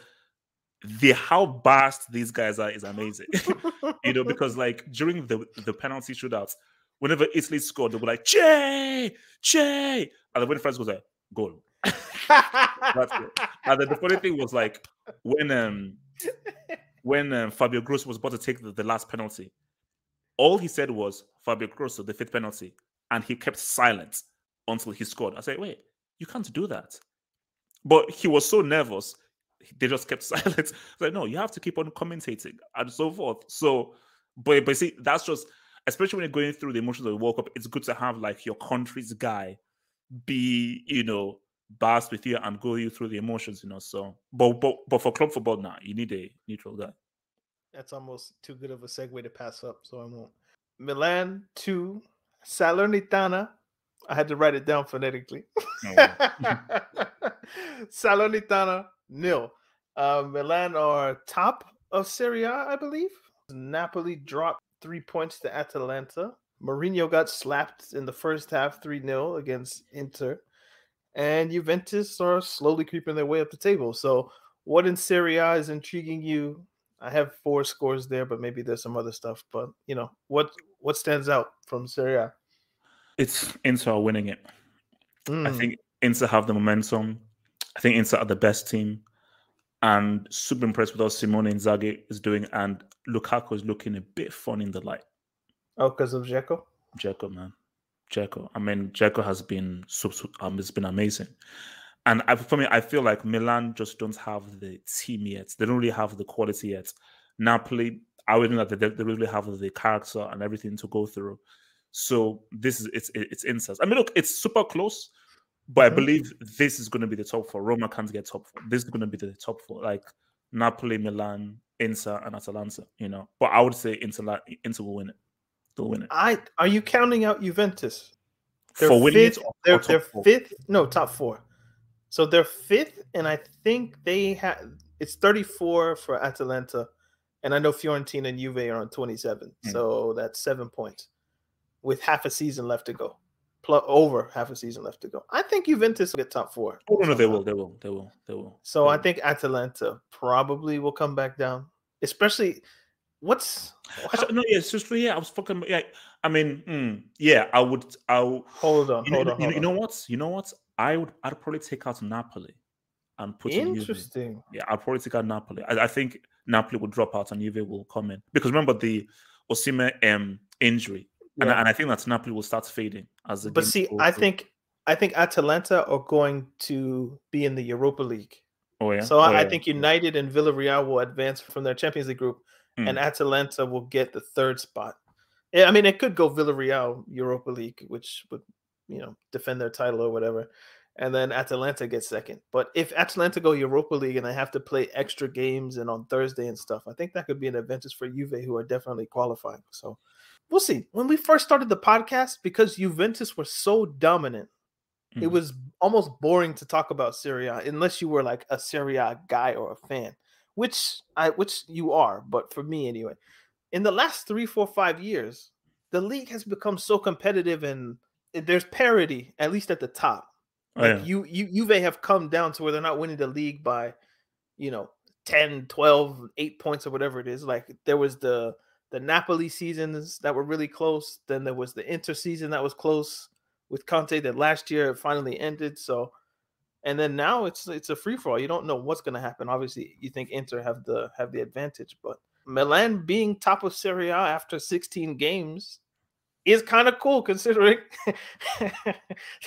the how vast these guys are is amazing. you know, because like during the the penalty shootouts, whenever Italy scored, they were like Che, Che, and then when France was like goal. And then the funny thing was like when um when um, Fabio Grosso was about to take the, the last penalty, all he said was Fabio Grosso, the fifth penalty, and he kept silent until he scored. I said, wait, you can't do that. But he was so nervous, they just kept silent. Like, no, you have to keep on commentating and so forth. So, but but see, that's just especially when you're going through the emotions of the World Cup, it's good to have like your country's guy be, you know, burst with you and go you through the emotions, you know. So, but but but for club football now, you need a neutral guy. That's almost too good of a segue to pass up, so I won't. Milan to Salernitana. I had to write it down phonetically. Oh. Salernitana nil. Uh, Milan are top of Serie A, I believe. Napoli dropped three points to Atalanta. Mourinho got slapped in the first half 3 0 against Inter. And Juventus are slowly creeping their way up the table. So, what in Serie A is intriguing you? I have four scores there, but maybe there's some other stuff. But you know, what what stands out from Serie A? It's Inter are winning it. I Mm, think Inter have the momentum. I think Inter are the best team. And super impressed with what Simone Inzaghi is doing. And Lukaku is looking a bit fun in the light. Oh, because of Dzeko? Jeko, man. Jeko. I mean, Jeko has been um, it's been amazing. And I, for me, I feel like Milan just don't have the team yet. They don't really have the quality yet. Napoli, I would know that they, they really have the character and everything to go through. So this is it's it's incest. I mean, look, it's super close, but I Mhm. believe this is going to be the top four. Roma can't get top four. This is going to be the top four, like Napoli, Milan, Inter, and Atalanta. You know, but I would say Inter, Inter will win it. They'll win it I are you counting out Juventus? They're for winning fifth. They're, they're fifth. No, top four. So they're fifth, and I think they have it's 34 for Atalanta, and I know Fiorentina and Juve are on 27. Mm. So that's seven points with half a season left to go. Plus over half a season left to go. I think Juventus will get top four. Oh no, no, they will, they will, they will, they will. So they I think Atalanta probably will come back down. Especially what's Actually, no, yeah, just yeah. I was fucking yeah. I mean, mm, yeah, I would. I would, hold on, you know, hold on, you, know, you know what? You know what? I would. I'd probably take out Napoli and put in Interesting. Yeah, I'd probably take out Napoli. I, I think Napoli will drop out and Juve will come in because remember the Osimhen um injury, and, Yeah. I, and I think that Napoli will start fading as the But see, I through. think I think Atalanta are going to be in the Europa League. Oh yeah. So Oh, I, I think United and Villarreal will advance from their Champions League group, and Mm. Atalanta will get the third spot. I mean, it could go Villarreal Europa League, which would you know defend their title or whatever, and then Atalanta gets second. But if Atalanta go Europa League and they have to play extra games and on Thursday and stuff, I think that could be an advantage for Juve, who are definitely qualifying. So we'll see. When we first started the podcast, because Juventus were so dominant it Mhm. was almost boring to talk about Serie A unless you were like a Serie A guy or a fan, which I which you are, but for me anyway. In the last three, four, five years, the league has become so competitive and there's parity, at least at the top. Oh, Like yeah. you you Juve have come down to where they're not winning the league by, you know, 10, 12, 8 points or whatever it is. Like there was the the Napoli seasons that were really close. Then there was the Inter season that was close with Conte that last year it finally ended. So and then now it's it's a free for all. You don't know what's going to happen. Obviously, you think Inter have the have the advantage, but Milan being top of Serie A after 16 games is kind of cool considering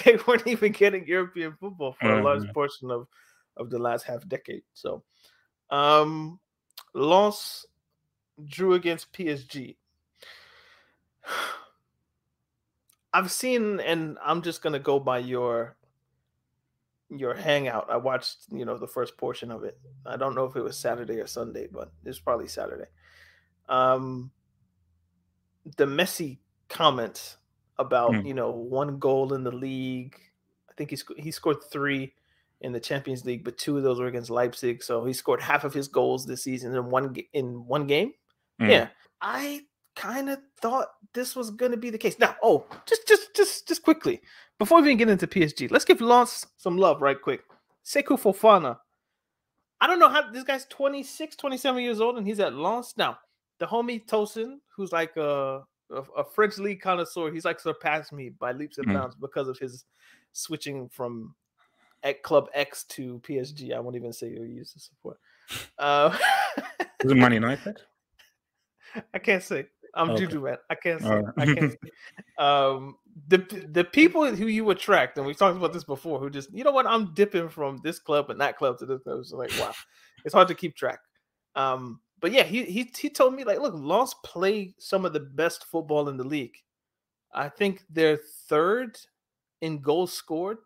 they weren't even getting European football for a large Mhm. portion of of the last half decade. So, um, Lens drew against PSG. I've seen, and I'm just gonna go by your your hangout. I watched, you know, the first portion of it. I don't know if it was Saturday or Sunday, but it's probably Saturday. Um, the Messi comments about Mm. you know one goal in the league. I think he sc- he scored three in the Champions League, but two of those were against Leipzig. So he scored half of his goals this season in one ga- in one game. Mm. Yeah, I kind of thought this was going to be the case. Now, oh, just just just just quickly before we even get into PSG, let's give Lens some love right quick. Seko Fofana. I don't know how this guy's 26, 27 years old and he's at Lens now. The homie Tosin, who's like a, a, a French league connoisseur, he's like surpassed me by leaps and Mhm. bounds because of his switching from at Club X to PSG. I won't even say who he used to support. Uh, Was it Man United? I can't say. I'm Okay. Juju man. I can't say. Alright. I can't. Um, the the people who you attract, and we talked about this before, who just you know what, I'm dipping from this club and that club to this club. It's like wow, it's hard to keep track. Um, but yeah, he he he told me like, look, Lens play some of the best football in the league. I think they're third in goals scored.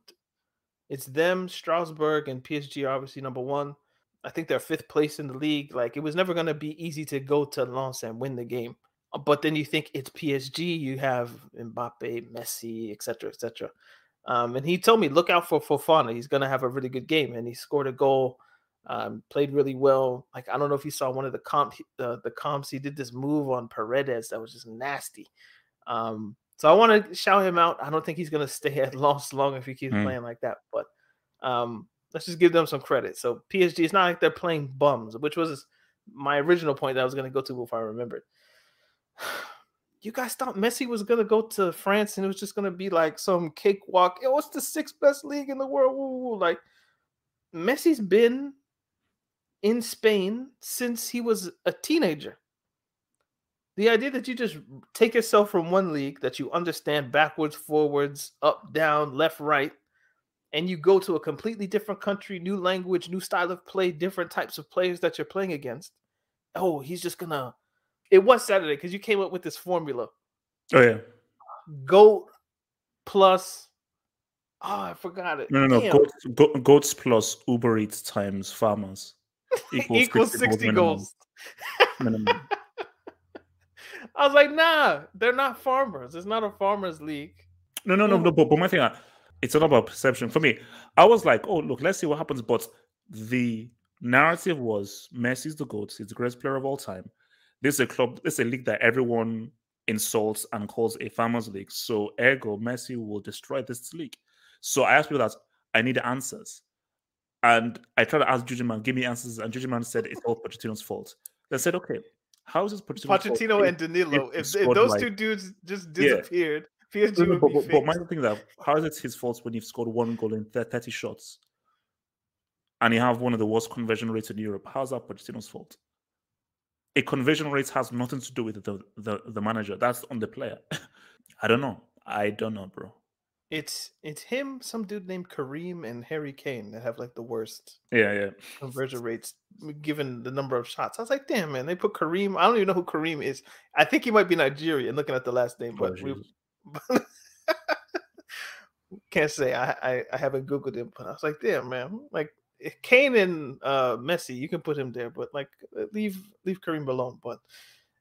It's them, Strasbourg, and PSG are obviously number one. I think they're fifth place in the league. Like it was never going to be easy to go to Lens and win the game. Uh, but then you think it's PSG. You have Mbappe, Messi, etc., etc. Um, and he told me, look out for Fofana. He's going to have a really good game, and he scored a goal. Um, played really well. Like I don't know if you saw one of the comp uh, the comps. He did this move on Paredes that was just nasty. Um, so I want to shout him out. I don't think he's going to stay at Lens long if he keeps mm. playing like that. But um, let's just give them some credit. So PSG, it's not like they're playing bums, which was my original point that I was going to go to before I remembered. You guys thought Messi was to go to France and it was just to be like some cakewalk. It was the sixth best league in the world. Like Messi's been in Spain since he was a teenager. The idea that you just take yourself from one league that you understand backwards, forwards, up, down, left, right, and you go to a completely different country, new language, new style of play, different types of players that you're playing against. Oh, he's just gonna. It was Saturday because you came up with this formula. Oh yeah. Goat plus. Oh, I forgot it. No, no, no. Goats, go, goats plus Uber Eats times farmers equals, equals 60 goals. minimum. I was like, nah, they're not farmers. It's not a farmers league. No, no, no, no. But, but my thing, uh, it's all about perception. For me, I was like, oh, look, let's see what happens. But the narrative was Messi's the GOAT. He's the greatest player of all time. This is a club, this is a league that everyone insults and calls a farmers league. So, ergo, Messi will destroy this league. So I asked people that I need answers. And I tried to ask Jujuman, give me answers. And Jujuman said it's all Pochettino's fault. They said, okay, how is this Pochettino? Pochettino and Danilo. If, if, those like, two dudes just disappeared, yeah. PSG no, no, but, but, my thing that how is it his fault when you've scored one goal in thirty shots, and you have one of the worst conversion rates in Europe? How's that Pochettino's fault? A conversion rate has nothing to do with the the, the manager. That's on the player. I don't know. I don't know, bro. It's it's him, some dude named Kareem and Harry Kane that have like the worst yeah yeah conversion rates given the number of shots. I was like, damn man, they put Kareem. I don't even know who Kareem is. I think he might be Nigerian. Looking at the last name, but oh, we can't say I, I, I haven't googled him. But I was like, damn man, like Kane and uh, Messi, you can put him there, but like leave leave Kareem alone. But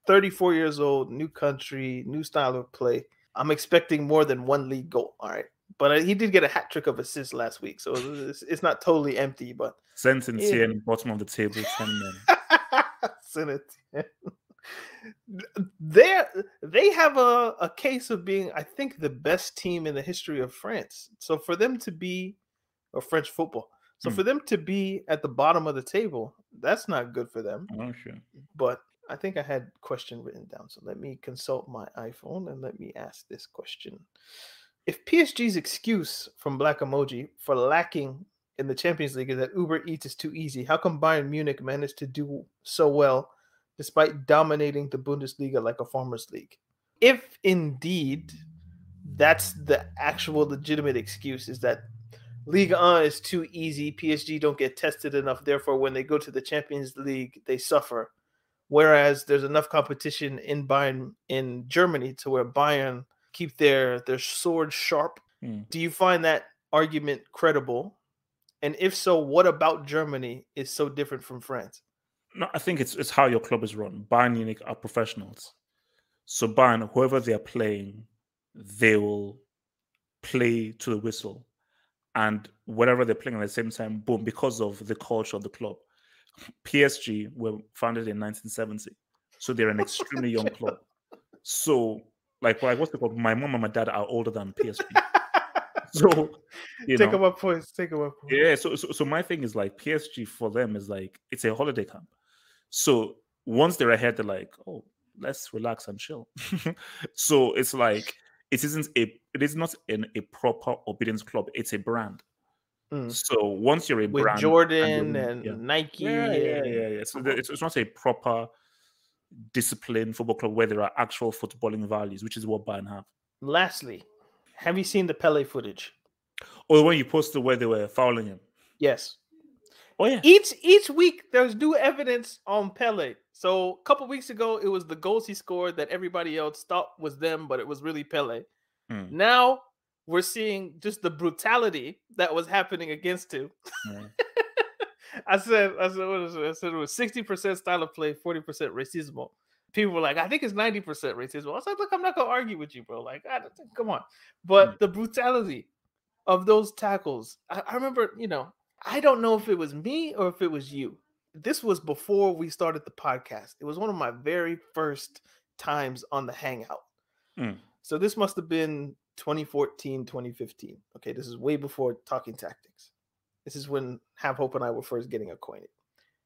34 years old, new country, new style of play I'm expecting more than one league goal. All right. But uh, he did get a hat trick of assists last week, so it's, it's not totally empty. But sentence yeah. here, bottom of the table, ten men. they they have a, a case of being, I think, the best team in the history of France. So for them to be, or French football, so hmm. for them to be at the bottom of the table, that's not good for them. Oh sure. But I think I had question written down. So let me consult my iPhone and let me ask this question. If PSG's excuse from Black Emoji for lacking in the Champions League is that Uber Eats is too easy, how come Bayern Munich managed to do so well despite dominating the Bundesliga like a farmers league? If indeed that's the actual legitimate excuse, is that Ligue 1 is too easy, PSG don't get tested enough, therefore when they go to the Champions League, they suffer Whereas there's enough competition in Bayern in Germany to where Bayern keep their their sword sharp. Mm. Do you find that argument credible? And if so, what about Germany is so different from France? No, I think it's it's how your club is run. Bayern Munich are professionals. So Bayern, whoever they are playing, they will play to the whistle. And whatever they're playing at the same time, boom, because of the culture of the club. PSG were founded in 1970, so they're an extremely young club. So, like, like what's it called? My mom and my dad are older than PSG. so, you take know, up points. Take up points. Yeah. So, so, so my thing is like PSG for them is like it's a holiday camp. So once they're ahead, they're like, oh, let's relax and chill. so it's like it isn't a it is not an, a proper obedience club. It's a brand. Mm. So once you're a with brand, Jordan and, and yeah. Nike, yeah, yeah, yeah, yeah. So it's, it's not a proper disciplined football club where there are actual footballing values, which is what Bayern have. Lastly, Have you seen the Pele footage? Or when you posted where they were fouling him. Yes. Oh yeah. Each each week there's new evidence on Pele. So a couple weeks ago it was the goals he scored that everybody else thought was them, but it was really Pele. Mm, Now we're seeing just the brutality that was happening against him. mm. I said, I said, what is it? I said it was 60% style of play, 40% racism. People were like, I think it's 90% racism. I said, look, I'm not gonna argue with you, bro. Like, I don't think, come on. But Mm. the brutality of those tackles, I, I remember, you know, I don't know if it was me or if it was you. This was before we started the podcast. It was one of my very first times on the Hangout. Mm. So this must have been 2014, 2015. Okay, this is way before Talking Tactics. This is when Have Hope and I were first getting acquainted.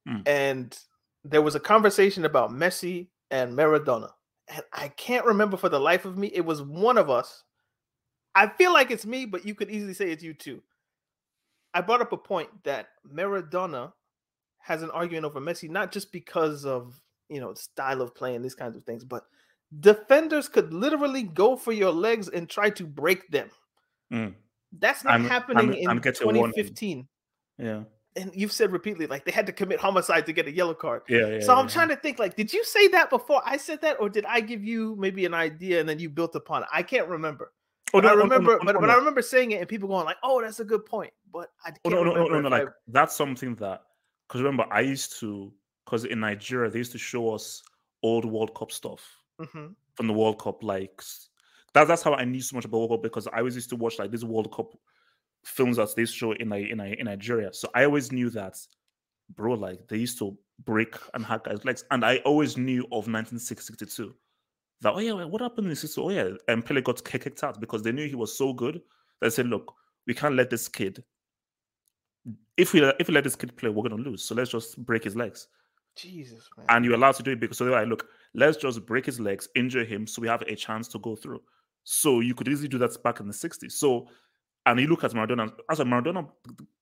Mm. And there was a conversation about Messi and Maradona. And I can't remember for the life of me. It was one of us. I feel like it's me, but you could easily say it's you too. I brought up a point that Maradona has an argument over Messi, not just because of you know style of play and these kinds of things, but defenders could literally go for your legs and try to break them. Mm. That's not I'm- happening I'm- I'm in warning. 2015. Yeah. And you've said repeatedly, like they had to commit homicide to get a yellow card. Yeah. Yeah. so I'm yeah. trying to think, like, did you say that before I said that, or did I give you maybe an idea and then you built upon it? I can't remember. Oh, But no, I no, remember, no, but, no, but. I remember saying it and people going like, "Oh, that's a good point." But I can't Oh, no, no, no, no, no. Like that's something that because remember, I used to because in Nigeria they used to show us old World Cup stuff I, Mhm. from the World Cup. Like that, that's how I knew so much about World Cup because I always used to watch like these World Cup films that they show in in, in Nigeria. So I always knew that, bro. Like they used to break and hack guys' legs, and I always knew of 1962. That oh yeah, what happened in this? Oh yeah, and Pele got kicked out because they knew he was so good. They said, look, we can't let this kid. If we if we let this kid play, we're gonna lose. So let's just break his legs Jesus, man. and you're allowed to do it because so they're like, look, let's just break his legs, injure him, so we have a chance to go through. So you could easily do that back in the 60s. So, and you look at Maradona, as a Maradona,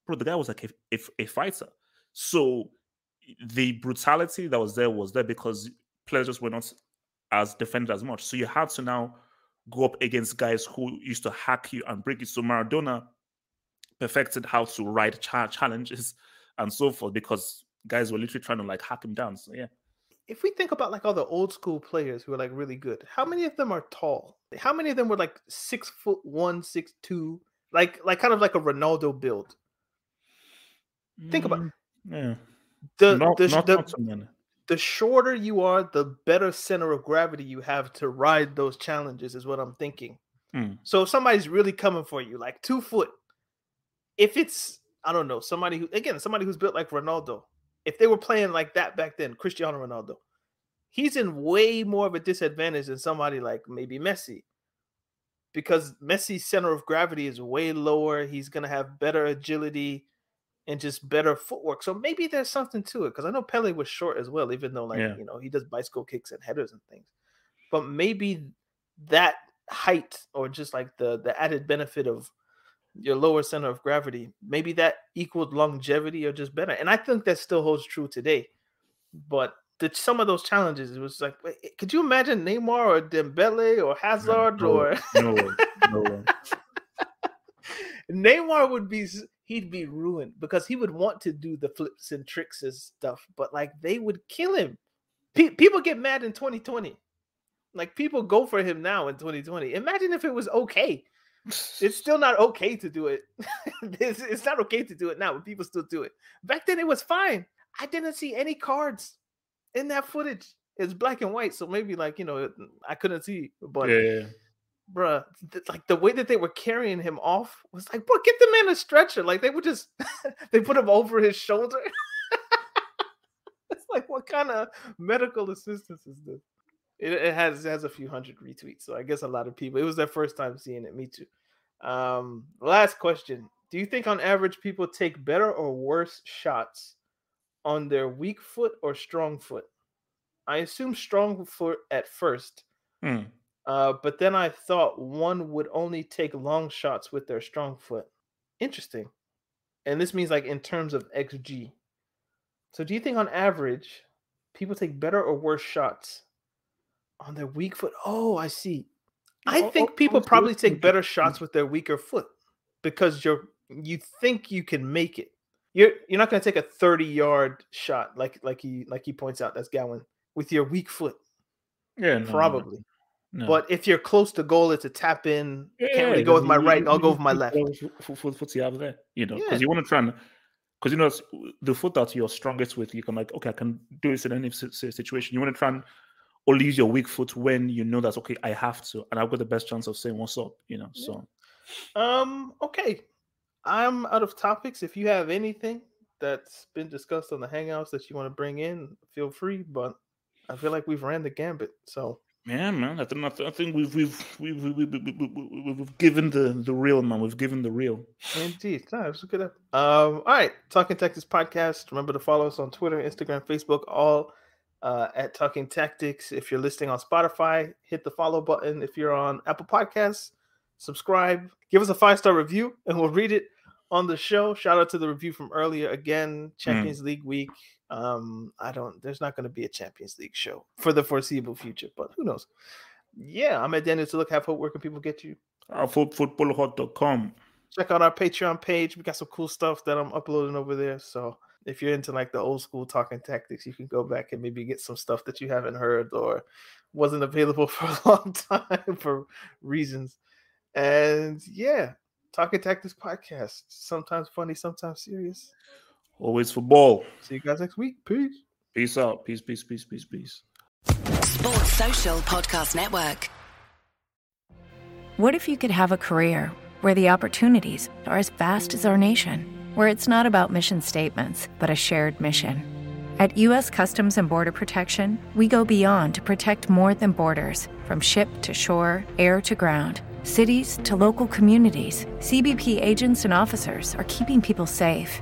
bro, the guy was like a, a, a fighter. So the brutality that was there was there because players just were not as defended as much. So you have to now go up against guys who used to hack you and break you. So Maradona perfected how to ride cha- challenges and so forth because guys were literally trying to like hack him down. So yeah. if we think about like all the old school players who are like really good, how many of them are tall? How many of them were like six foot one, six two, like like kind of like a Ronaldo build? Think about Mm, yeah. the not, the, not, the, not so. The shorter you are, the better center of gravity you have to ride those challenges, is what I'm thinking. Mm. So if somebody's really coming for you, like two foot, if it's I don't know, somebody who again, somebody who's built like Ronaldo, if they were playing like that back then, Cristiano Ronaldo, he's in way more of a disadvantage than somebody like maybe Messi. Because Messi's center of gravity is way lower. He's gonna have better agility and just better footwork. So maybe there's something to it. Because I know Pele was short as well, even though like Yeah. you know he does bicycle kicks and headers and things. But maybe that height or just like the the added benefit of your lower center of gravity, maybe that equaled longevity or just better. And I think that still holds true today. But the, some of those challenges, it was like, wait, could you imagine Neymar or Dembele or Hazard no, or No. No. Neymar would be he'd be ruined because he would want to do the flips and tricks and stuff, but like they would kill him. Pe- people get mad in 2020. Like people go for him now in 2020. Imagine if it was okay. It's still not okay to do it. it's, it's not okay to do it now, but people still do it. Back then it was fine. I didn't see any cards in that footage. It's black and white, so maybe like you know I couldn't see, but yeah. Bruh, th- like the way that they were carrying him off was like, bro, get the man a stretcher. Like they would just they put him over his shoulder. it's like what kind of medical assistance is this? It, it has it has a few hundred retweets, so I guess a lot of people. It was their first time seeing it. Me too. Um, last question: Do you think on average people take better or worse shots on their weak foot or strong foot? I assume strong foot at first. Mm. Uh, but then I thought one would only take long shots with their strong foot. Interesting. And this means like in terms of XG. So do you think on average people take better or worse shots on their weak foot? Oh, I see. I Al- think al- people probably take better shots with their weaker foot because you're you think you can make it. You're you're not going to take a 30 yard shot like like he like he points out that's Gowan with your weak foot Yeah, no, no, probably. No. But if you're close to goal, it's a tap in. Yeah, Can't really go with my you- right. you- I'll go with my left. go with f- f- foot you have there, you know, Yeah. because you want to try and because you know it's- the foot that you're strongest with, you can like, okay, I can do this in any si- si- situation. You want to try and only use your weak foot when you know that okay, I have to, and I've got the best chance of saying what's up, you know. Yeah. So Um. Okay. I'm out of topics. If you have anything that's been discussed on the Hangouts that you want to bring in, feel free. But I feel like we've ran the gambit. So yeah, man, I think I think- we've we've we've we've, we've, we've, given the the real man. We've given the real. indeed, no, it was a good. Um. All right. Talking Tactics podcast. Remember to follow us on Twitter, Instagram, Facebook, all uh, at Talking Tactics. If you're listening on Spotify, hit the follow button. If you're on Apple Podcasts, subscribe. Give us a five star review, and we'll read it on the show. Shout out to the review from earlier. Again, Champions League week. Um, I don't. There's not going to be a Champions League show for the foreseeable future, but who knows? Yeah, I'm at Dennis to look have hope. Where can people get you? Uh, foot, footballhot.com. check out our Patreon page. We got some cool stuff that I'm uploading over there. So if you're into like the old school talking tactics, you can go back and maybe get some stuff that you haven't heard or wasn't available for a long time for reasons. And yeah, talking tactics podcast. Sometimes funny, sometimes serious. Always football. See you guys next week. Peace. Peace out. Peace, peace, peace, peace, peace. Sports Social Podcast Network. What if you could have a career where the opportunities are as vast as our nation, where it's not about mission statements, but a shared mission? At U.S. Customs and Border Protection, we go beyond to protect more than borders from ship to shore, air to ground, cities to local communities. CBP agents and officers are keeping people safe.